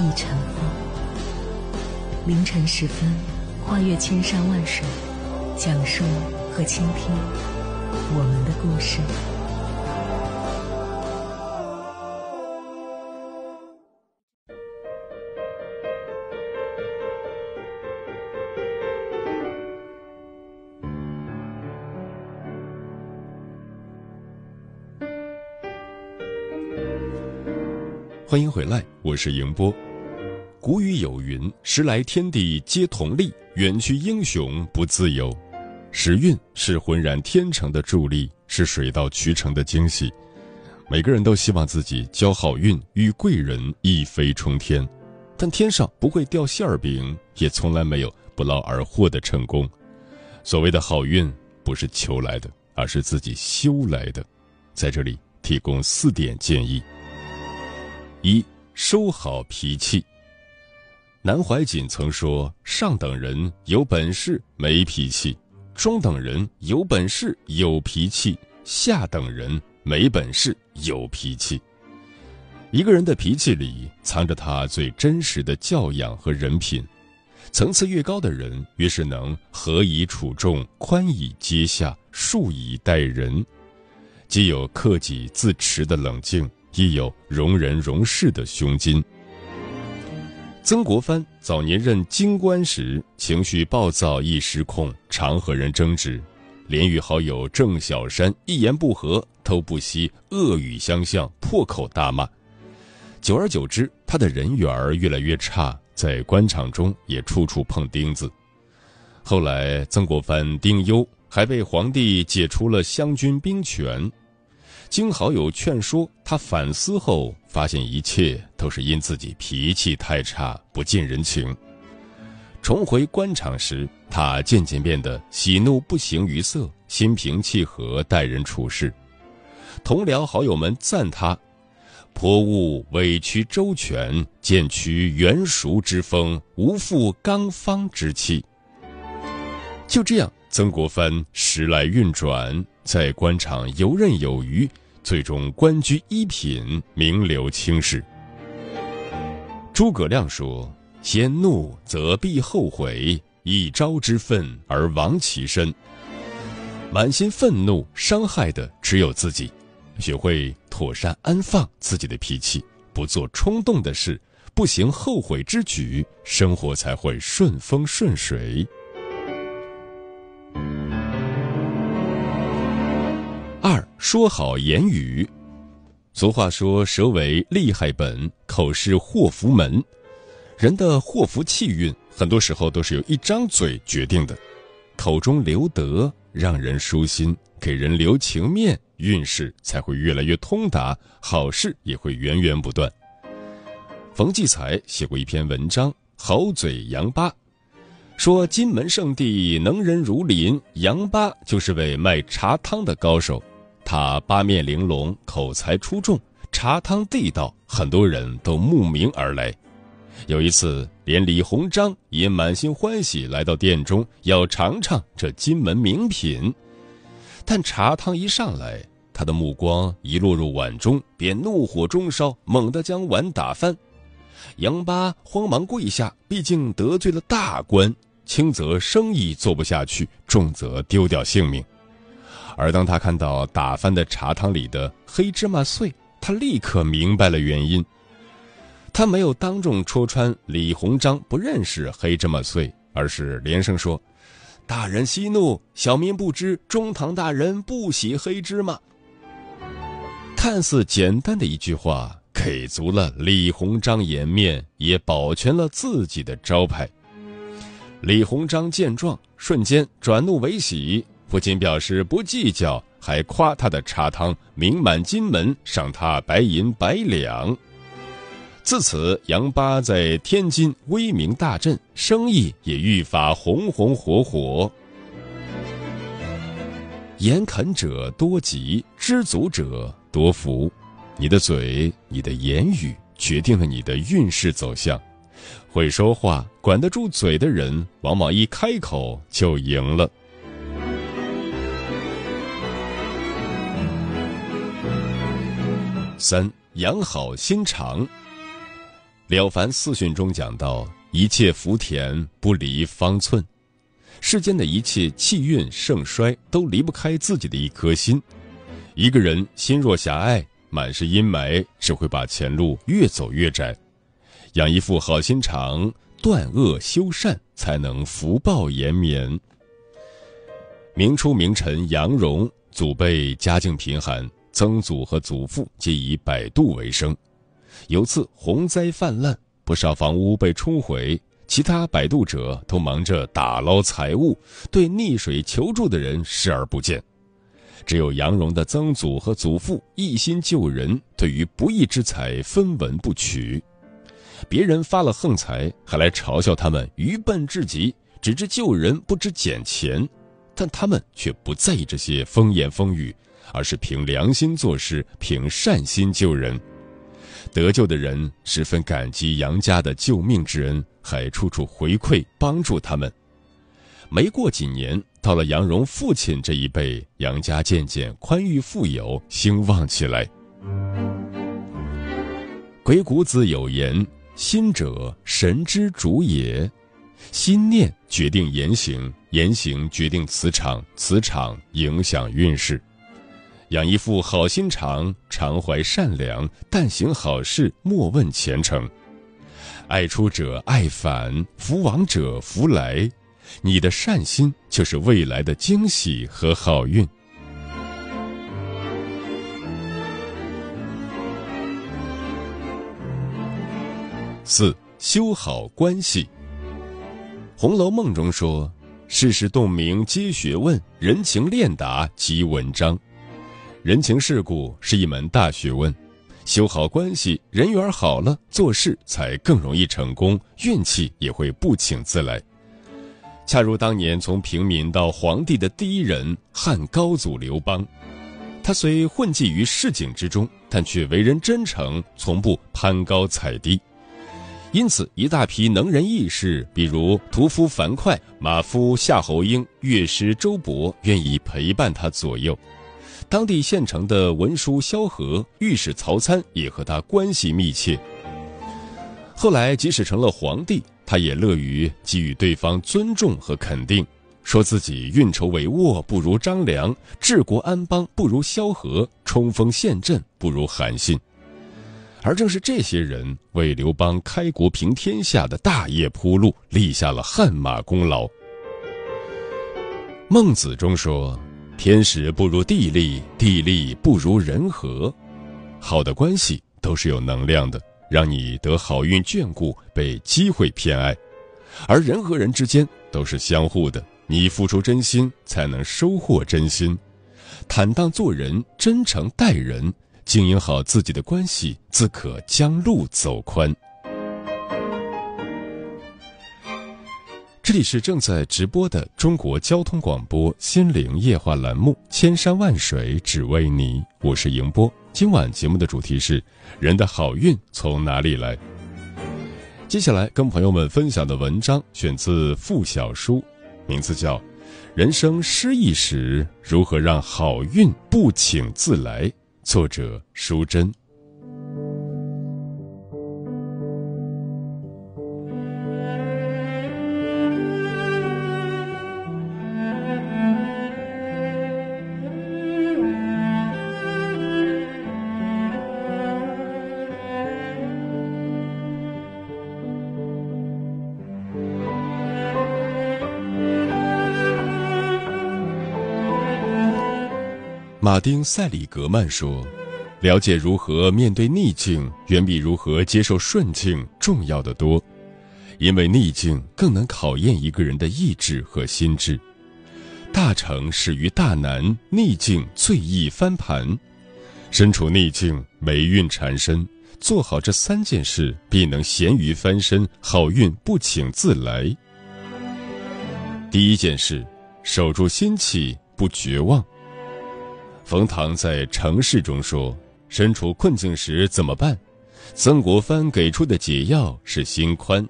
一尘风，凌晨时分，跨越千山万水，讲述和倾听我们的故事。欢迎回来，我是迎波。古语有云：“时来天地皆同力，远去英雄不自由。”时运是浑然天成的助力，是水到渠成的惊喜。每个人都希望自己交好运，与贵人一飞冲天。但天上不会掉馅儿饼，也从来没有不劳而获的成功。所谓的好运，不是求来的，而是自己修来的。在这里提供四点建议：一、收好脾气。南怀瑾曾说：“上等人有本事没脾气，中等人有本事有脾气，下等人没本事有脾气。”一个人的脾气里藏着他最真实的教养和人品。层次越高的人，越是能和以处众，宽以接下，恕以待人，既有克己自持的冷静，亦有容人容事的胸襟。曾国藩早年任京官时，情绪暴躁易失控，常和人争执，连与好友郑小山一言不合，都不惜恶语相向，破口大骂。久而久之，他的人缘越来越差，在官场中也处处碰钉子。后来，曾国藩丁忧，还被皇帝解除了湘军兵权。经好友劝说，他反思后发现一切都是因自己脾气太差，不近人情。重回官场时，他渐渐变得喜怒不形于色，心平气和待人处事。同僚好友们赞他：“颇务委曲周全，渐趋圆熟之风，无负刚方之气。”就这样，曾国藩时来运转。在官场游刃有余，最终官居一品，名留青史。诸葛亮说：“先怒则必后悔，一朝之愤而亡其身。”满心愤怒，伤害的只有自己。学会妥善安放自己的脾气，不做冲动的事，不行后悔之举，生活才会顺风顺水。说好言语，俗话说：“舌为利害本，口是祸福门。”人的祸福气运，很多时候都是由一张嘴决定的。口中留德，让人舒心，给人留情面，运势才会越来越通达，好事也会源源不断。冯骥才写过一篇文章《好嘴杨八》，说金门圣地能人如林，杨八就是位卖茶汤的高手。他八面玲珑，口才出众，茶汤地道，很多人都慕名而来。有一次，连李鸿章也满心欢喜来到店中，要尝尝这金门名品。但茶汤一上来，他的目光一落入碗中，便怒火中烧，猛地将碗打翻。杨八慌忙跪下，毕竟得罪了大官，轻则生意做不下去，重则丢掉性命。而当他看到打翻的茶汤里的黑芝麻碎，他立刻明白了原因。他没有当众戳穿李鸿章不认识黑芝麻碎，而是连声说：“大人息怒，小民不知中堂大人不喜黑芝麻。”看似简单的一句话，给足了李鸿章颜面，也保全了自己的招牌。李鸿章见状，瞬间转怒为喜。不仅表示不计较，还夸他的茶汤名满金门，赏他白银百两。自此，杨八在天津威名大振，生意也愈发红红火火。言肯者多吉，知足者多福。你的嘴，你的言语，决定了你的运势走向。会说话、管得住嘴的人，往往一开口就赢了。三养好心肠。《了凡四训》中讲到：“一切福田不离方寸。”世间的一切气运盛衰都离不开自己的一颗心。一个人心若狭隘，满是阴霾，只会把前路越走越窄。养一副好心肠，断恶修善，才能福报延绵。明初名臣杨荣，祖辈家境贫寒，曾祖和祖父皆以摆渡为生。有次洪灾泛滥，不少房屋被冲毁。其他摆渡者都忙着打捞财物，对溺水求助的人视而不见。只有杨荣的曾祖和祖父一心救人，对于不义之财分文不取。别人发了横财，还来嘲笑他们愚笨至极，只知救人不知捡钱。但他们却不在意这些风言风语，而是凭良心做事，凭善心救人。得救的人十分感激杨家的救命之恩，还处处回馈帮助他们。没过几年，到了杨荣父亲这一辈，杨家渐渐宽裕富有，兴旺起来。鬼谷子有言：“心者，神之主也。心念决定言行，言行决定磁场，磁场影响运势。”养一副好心肠，常怀善良，但行好事莫问前程。爱出者爱返，福往者福来。你的善心就是未来的惊喜和好运。四修好关系。《红楼梦》中说：“世事洞明皆学问，人情练达即文章。”人情世故是一门大学问，修好关系，人缘好了，做事才更容易成功，运气也会不请自来。恰如当年从平民到皇帝的第一人汉高祖刘邦，他虽混迹于市井之中，但却为人真诚，从不攀高踩低。因此，一大批能人异士，比如屠夫樊哙、马夫夏侯婴、乐师周勃，愿意陪伴他左右。当地县城的文书萧何、御史曹参也和他关系密切。后来，即使成了皇帝，他也乐于给予对方尊重和肯定，说自己运筹帷幄不如张良，治国安邦不如萧何，冲锋陷阵不如韩信。而正是这些人，为刘邦开国平天下的大业铺路，立下了汗马功劳。孟子中说。天时不如地利，地利不如人和。好的关系都是有能量的，让你得好运眷顾，被机会偏爱；而人和人之间都是相互的，你付出真心，才能收获真心。坦荡做人，真诚待人，经营好自己的关系，自可将路走宽。这里是正在直播的中国交通广播心灵夜话栏目《千山万水只为你》，我是迎波。今晚节目的主题是：人的好运从哪里来？接下来跟朋友们分享的文章选自付小书，名字叫《人生失意时如何让好运不请自来》，作者淑珍。马丁·塞里格曼说：“了解如何面对逆境，远比如何接受顺境重要的多，因为逆境更能考验一个人的意志和心智。大成始于大难，逆境最易翻盘。身处逆境，霉运缠身，做好这三件事，必能咸鱼翻身，好运不请自来。第一件事，守住心气，不绝望。冯唐在《城市》中说：“身处困境时怎么办？”曾国藩给出的解药是心宽。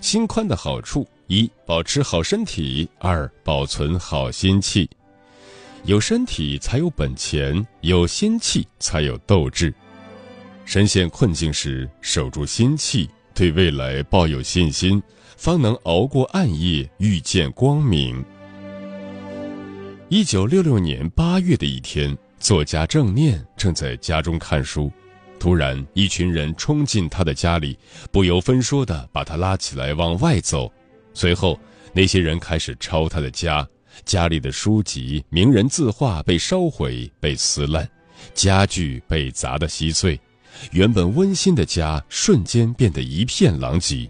心宽的好处：一、保持好身体；二、保存好心气。有身体才有本钱，有心气才有斗志。深陷困境时，守住心气，对未来抱有信心，方能熬过暗夜，遇见光明。一九六六年八月的一天，作家郑念正在家中看书，突然一群人冲进他的家里，不由分说地把他拉起来往外走。随后，那些人开始抄他的家，家里的书籍、名人字画被烧毁、被撕烂，家具被砸得稀碎。原本温馨的家瞬间变得一片狼藉。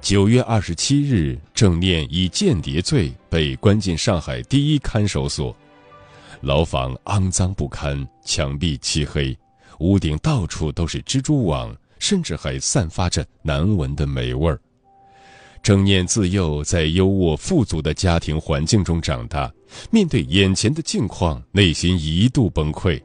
九月二十七日，郑念以间谍罪被关进上海第一看守所，牢房肮脏不堪，墙壁漆黑，屋顶到处都是蜘蛛网，甚至还散发着难闻的霉味儿。郑念自幼在优渥富足的家庭环境中长大，面对眼前的境况，内心一度崩溃。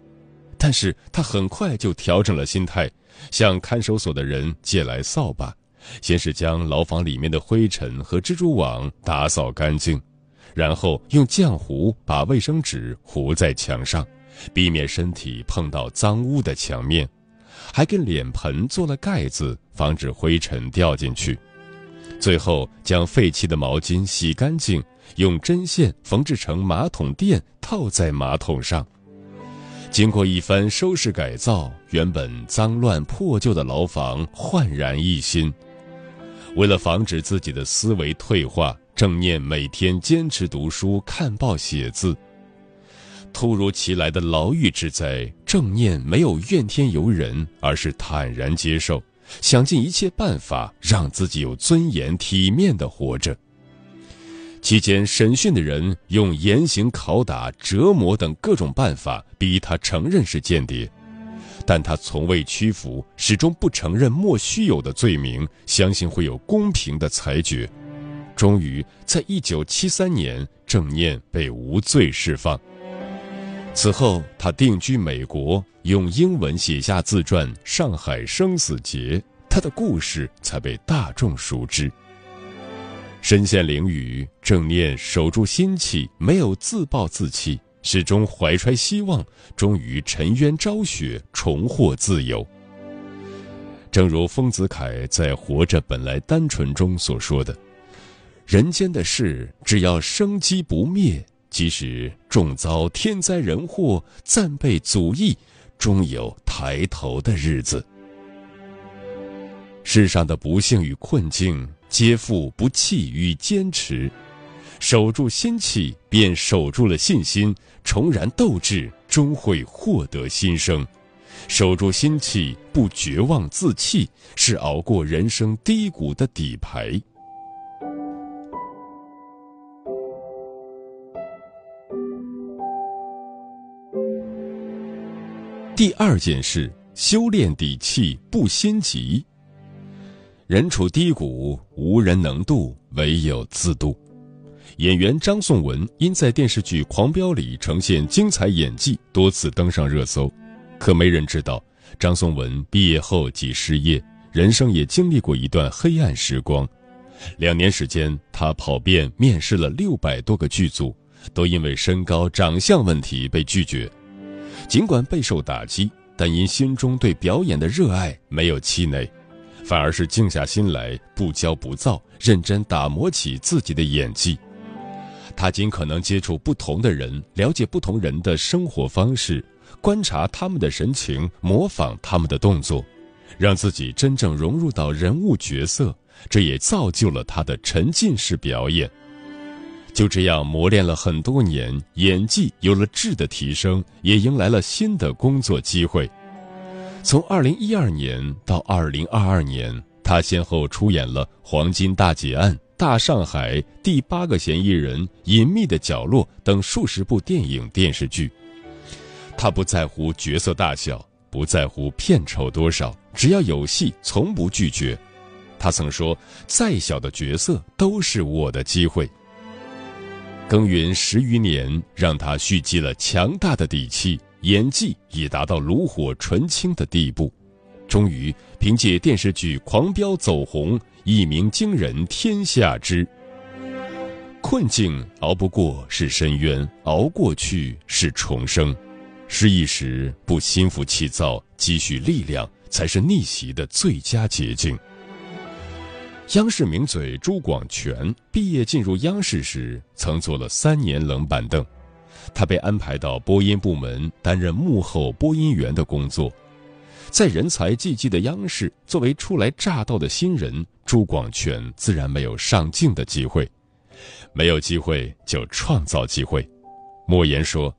但是他很快就调整了心态，向看守所的人借来扫把，先是将牢房里面的灰尘和蜘蛛网打扫干净，然后用浆糊把卫生纸糊在墙上，避免身体碰到脏污的墙面，还给脸盆做了盖子，防止灰尘掉进去。最后将废弃的毛巾洗干净，用针线缝制成马桶垫，套在马桶上。经过一番收拾改造，原本脏乱破旧的牢房焕然一新。为了防止自己的思维退化，郑念每天坚持读书、看报、写字。突如其来的牢狱之灾，郑念没有怨天尤人，而是坦然接受，想尽一切办法让自己有尊严、体面的活着。期间，审讯的人用严刑拷打、折磨等各种办法逼他承认是间谍，但他从未屈服，始终不承认莫须有的罪名，相信会有公平的裁决。终于，在一九七三年，郑念被无罪释放。此后，他定居美国，用英文写下自传《上海生死劫》，他的故事才被大众熟知。身陷囹圄，郑念守住心气，没有自暴自弃，始终怀揣希望，终于沉冤昭雪，重获自由。正如丰子恺在《活着本来单纯》中所说的：“人间的事，只要生机不灭，即使重遭天灾人祸，暂被阻役，终有抬头的日子。”世上的不幸与困境。皆负不弃与坚持，守住心气，便守住了信心；重燃斗志，终会获得新生。守住心气，不绝望自弃，是熬过人生低谷的底牌。第二件事，修炼底气，不心急。人处低谷，无人能渡，唯有自渡。演员张颂文因在电视剧《狂飙》里呈现精彩演技，多次登上热搜。可没人知道，张颂文毕业后即失业，人生也经历过一段黑暗时光。两年时间，他跑遍面试了六百多个剧组，都因为身高、长相问题被拒绝。尽管备受打击，但因心中对表演的热爱，没有气馁。反而是静下心来，不骄不躁，认真打磨起自己的演技。他尽可能接触不同的人，了解不同人的生活方式，观察他们的神情，模仿他们的动作，让自己真正融入到人物角色。这也造就了他的沉浸式表演。就这样磨练了很多年，演技有了质的提升，也迎来了新的工作机会。从二零一二年到二零二二年，他先后出演了《黄金大劫案》《大上海》《第八个嫌疑人》《隐秘的角落》等数十部电影电视剧。他不在乎角色大小，不在乎片酬多少，只要有戏，从不拒绝。他曾说：“再小的角色都是我的机会。”耕耘十余年，让他蓄积了强大的底气，演技已达到炉火纯青的地步。终于凭借电视剧《狂飙》走红，一鸣惊人天下知。困境熬不过是深渊，熬过去是重生。失意时不心浮气躁，积蓄力量才是逆袭的最佳捷径。央视名嘴朱广权毕业进入央视时，曾坐了三年冷板凳。他被安排到播音部门担任幕后播音员的工作。在人才济济的央视，作为初来乍到的新人，朱广权自然没有上镜的机会。没有机会就创造机会。莫言说：“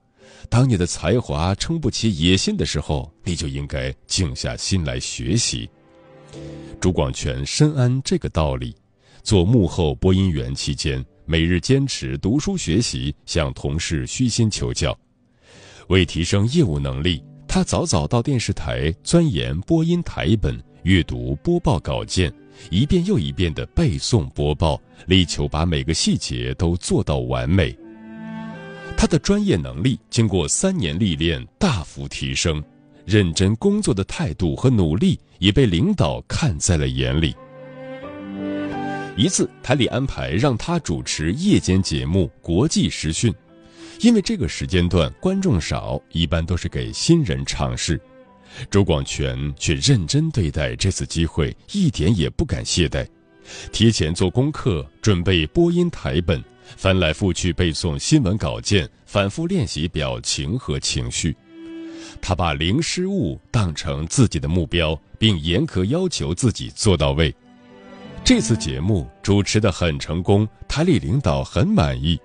当你的才华撑不起野心的时候，你就应该静下心来学习。”朱广权深谙这个道理，做幕后播音员期间，每日坚持读书学习，向同事虚心求教。为提升业务能力，他早早到电视台钻研播音台本，阅读播报稿件，一遍又一遍地背诵播报，力求把每个细节都做到完美。他的专业能力经过三年历练大幅提升。认真工作的态度和努力也被领导看在了眼里。一次，台里安排让他主持夜间节目《国际时讯》，因为这个时间段观众少，一般都是给新人尝试。周广权却认真对待这次机会，一点也不敢懈怠，提前做功课，准备播音台本，翻来覆去背诵新闻稿件，反复练习表情和情绪。他把零失误当成自己的目标，并严格要求自己做到位。这次节目主持的很成功，台里领导很满意。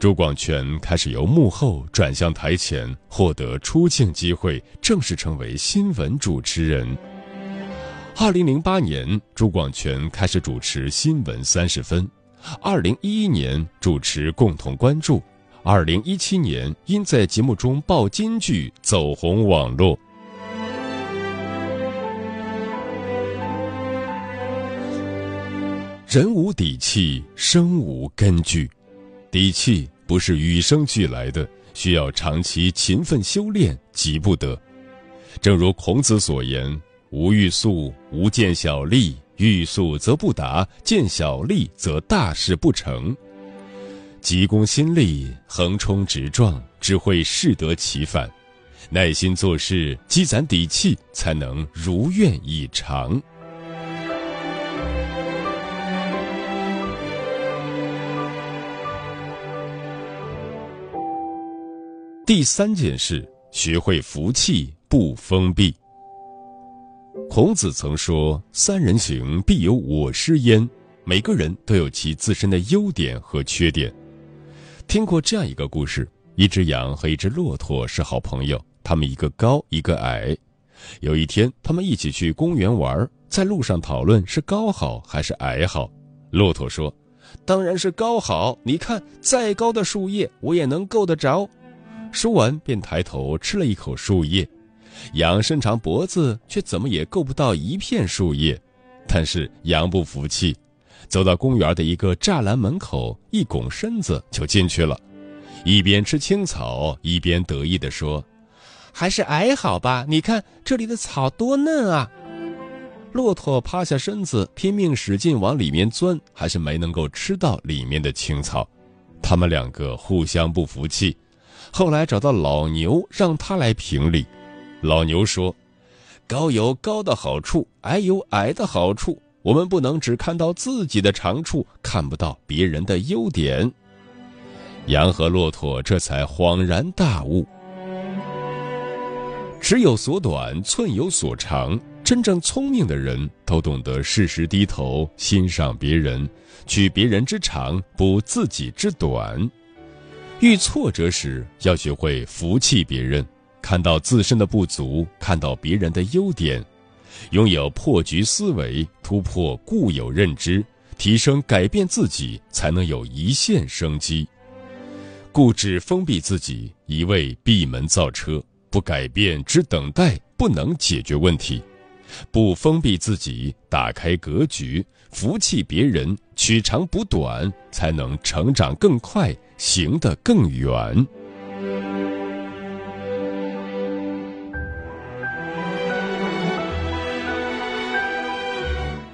朱广权开始由幕后转向台前，获得出镜机会，正式成为新闻主持人。二零零八年，朱广权开始主持《新闻三十分》，二零一一年主持《共同关注》。二零一七年，因在节目中爆金句走红网络。人无底气，生无根据。底气不是与生俱来的，需要长期勤奋修炼，急不得。正如孔子所言：“无欲速，无见小利；欲速则不达，见小利则大事不成。”急功心力，横冲直撞，只会适得其反。耐心做事，积攒底气，才能如愿以偿。第三件事，学会服气，不封闭。孔子曾说：“三人行，必有我师焉。”每个人都有其自身的优点和缺点。听过这样一个故事：一只羊和一只骆驼是好朋友，他们一个高一个矮。有一天，他们一起去公园玩，在路上讨论是高好还是矮好。骆驼说：“当然是高好，你看，再高的树叶我也能够得着。”说完便抬头吃了一口树叶。羊伸长脖子，却怎么也够不到一片树叶。但是羊不服气。走到公园的一个栅栏门口，一拱身子就进去了，一边吃青草，一边得意地说：“还是矮好吧？你看这里的草多嫩啊！”骆驼趴下身子，拼命使劲往里面钻，还是没能够吃到里面的青草。他们两个互相不服气，后来找到老牛，让他来评理。老牛说：“高有高的好处，矮有矮的好处。”我们不能只看到自己的长处，看不到别人的优点。羊和骆驼这才恍然大悟：尺有所短，寸有所长。真正聪明的人都懂得适时低头，欣赏别人，取别人之长，补自己之短。遇挫折时，要学会服气别人，看到自身的不足，看到别人的优点。拥有破局思维，突破固有认知，提升改变自己，才能有一线生机。固执封闭自己，一味闭门造车，不改变，只等待，不能解决问题；不封闭自己，打开格局，服气别人，取长补短，才能成长更快，行得更远。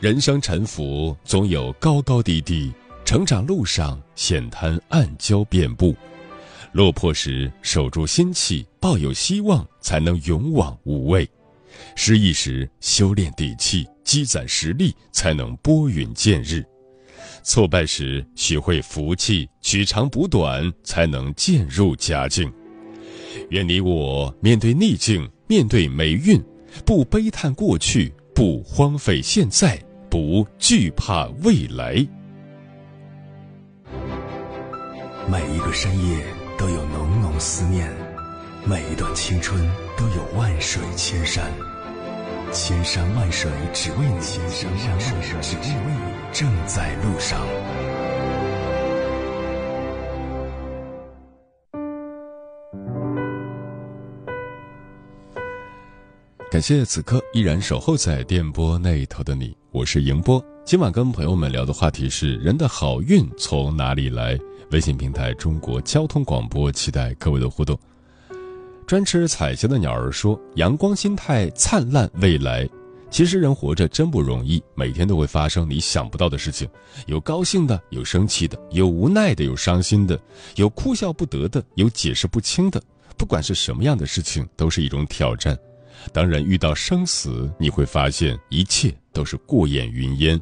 人生沉浮，总有高高低低；成长路上，险滩暗礁遍布。落魄时，守住心气，抱有希望，才能勇往无畏；失意时，修炼底气，积攒实力，才能拨云见日；挫败时，学会服气，取长补短，才能渐入佳境。愿你我面对逆境，面对霉运，不悲叹过去，不荒废现在。不惧怕未来。每一个深夜都有浓浓思念，每一段青春都有万水千山，千山万水只为你，千山万水只为你，正在路上。感谢此刻依然守候在电波那头的你，我是迎波。今晚跟朋友们聊的话题是：人的好运从哪里来？微信平台中国交通广播，期待各位的互动。专吃彩霞的鸟儿说：“阳光心态，灿烂未来。”其实人活着真不容易，每天都会发生你想不到的事情，有高兴的，有生气的，有无奈的，有伤心的，有哭笑不得的，有解释不清的。不管是什么样的事情，都是一种挑战。当人遇到生死，你会发现一切都是过眼云烟，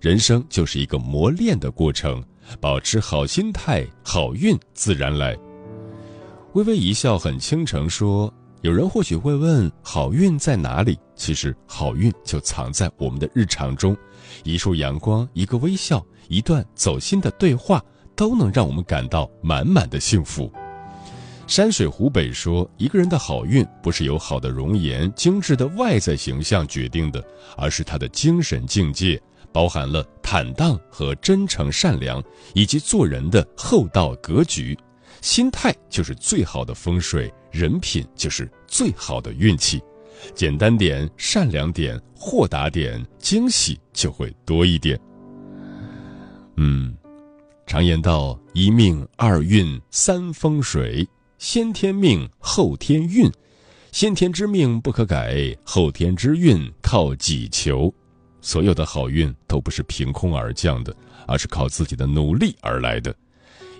人生就是一个磨练的过程。保持好心态，好运自然来。微微一笑很倾城说：“有人或许会问，好运在哪里？其实好运就藏在我们的日常中，一束阳光，一个微笑，一段走心的对话，都能让我们感到满满的幸福。”山水湖北说：“一个人的好运不是由好的容颜、精致的外在形象决定的，而是他的精神境界，包含了坦荡和真诚、善良，以及做人的厚道格局。心态就是最好的风水，人品就是最好的运气。简单点、善良点、豁达点，惊喜就会多一点。”嗯，常言道：“一命二运三风水。”先天命，后天运，先天之命不可改，后天之运靠己求。所有的好运都不是凭空而降的，而是靠自己的努力而来的。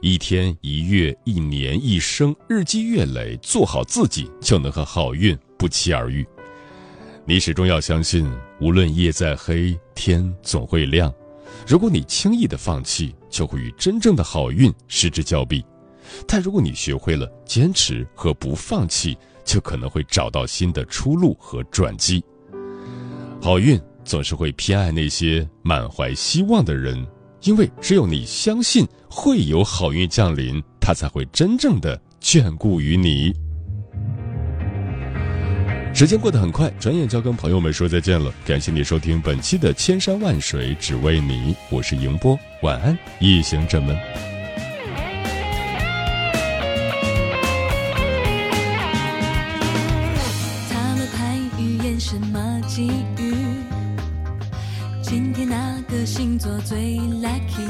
一天一月一年一生，日积月累，做好自己，就能和好运不期而遇。你始终要相信，无论夜再黑，天总会亮。如果你轻易的放弃，就会与真正的好运失之交臂。但如果你学会了坚持和不放弃，就可能会找到新的出路和转机。好运总是会偏爱那些满怀希望的人，因为只有你相信会有好运降临，他才会真正的眷顾于你。时间过得很快，转眼就要跟朋友们说再见了。感谢你收听本期的《千山万水只为你》，我是迎波，晚安，夜行者们。今天哪个星座最 lucky，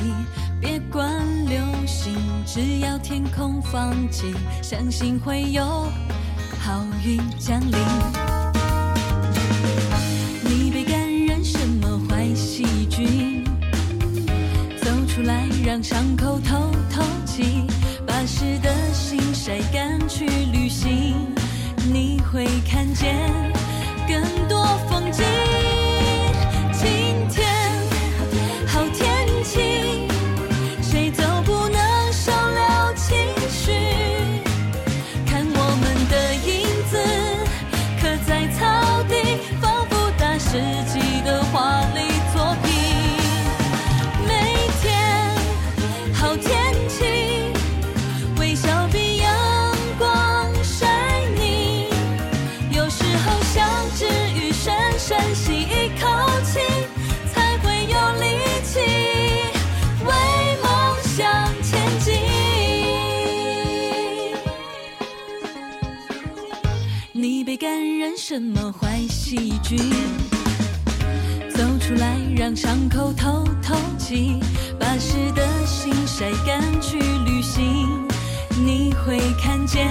别管流星，只要天空放晴，相信会有好运降临。你被感染什么坏细菌？走出来让伤口透透气，把湿的心晒干去旅行，你会看见更多风景。什么坏细菌。走出来，让伤口透透气，把湿的心晒干去旅行，你会看见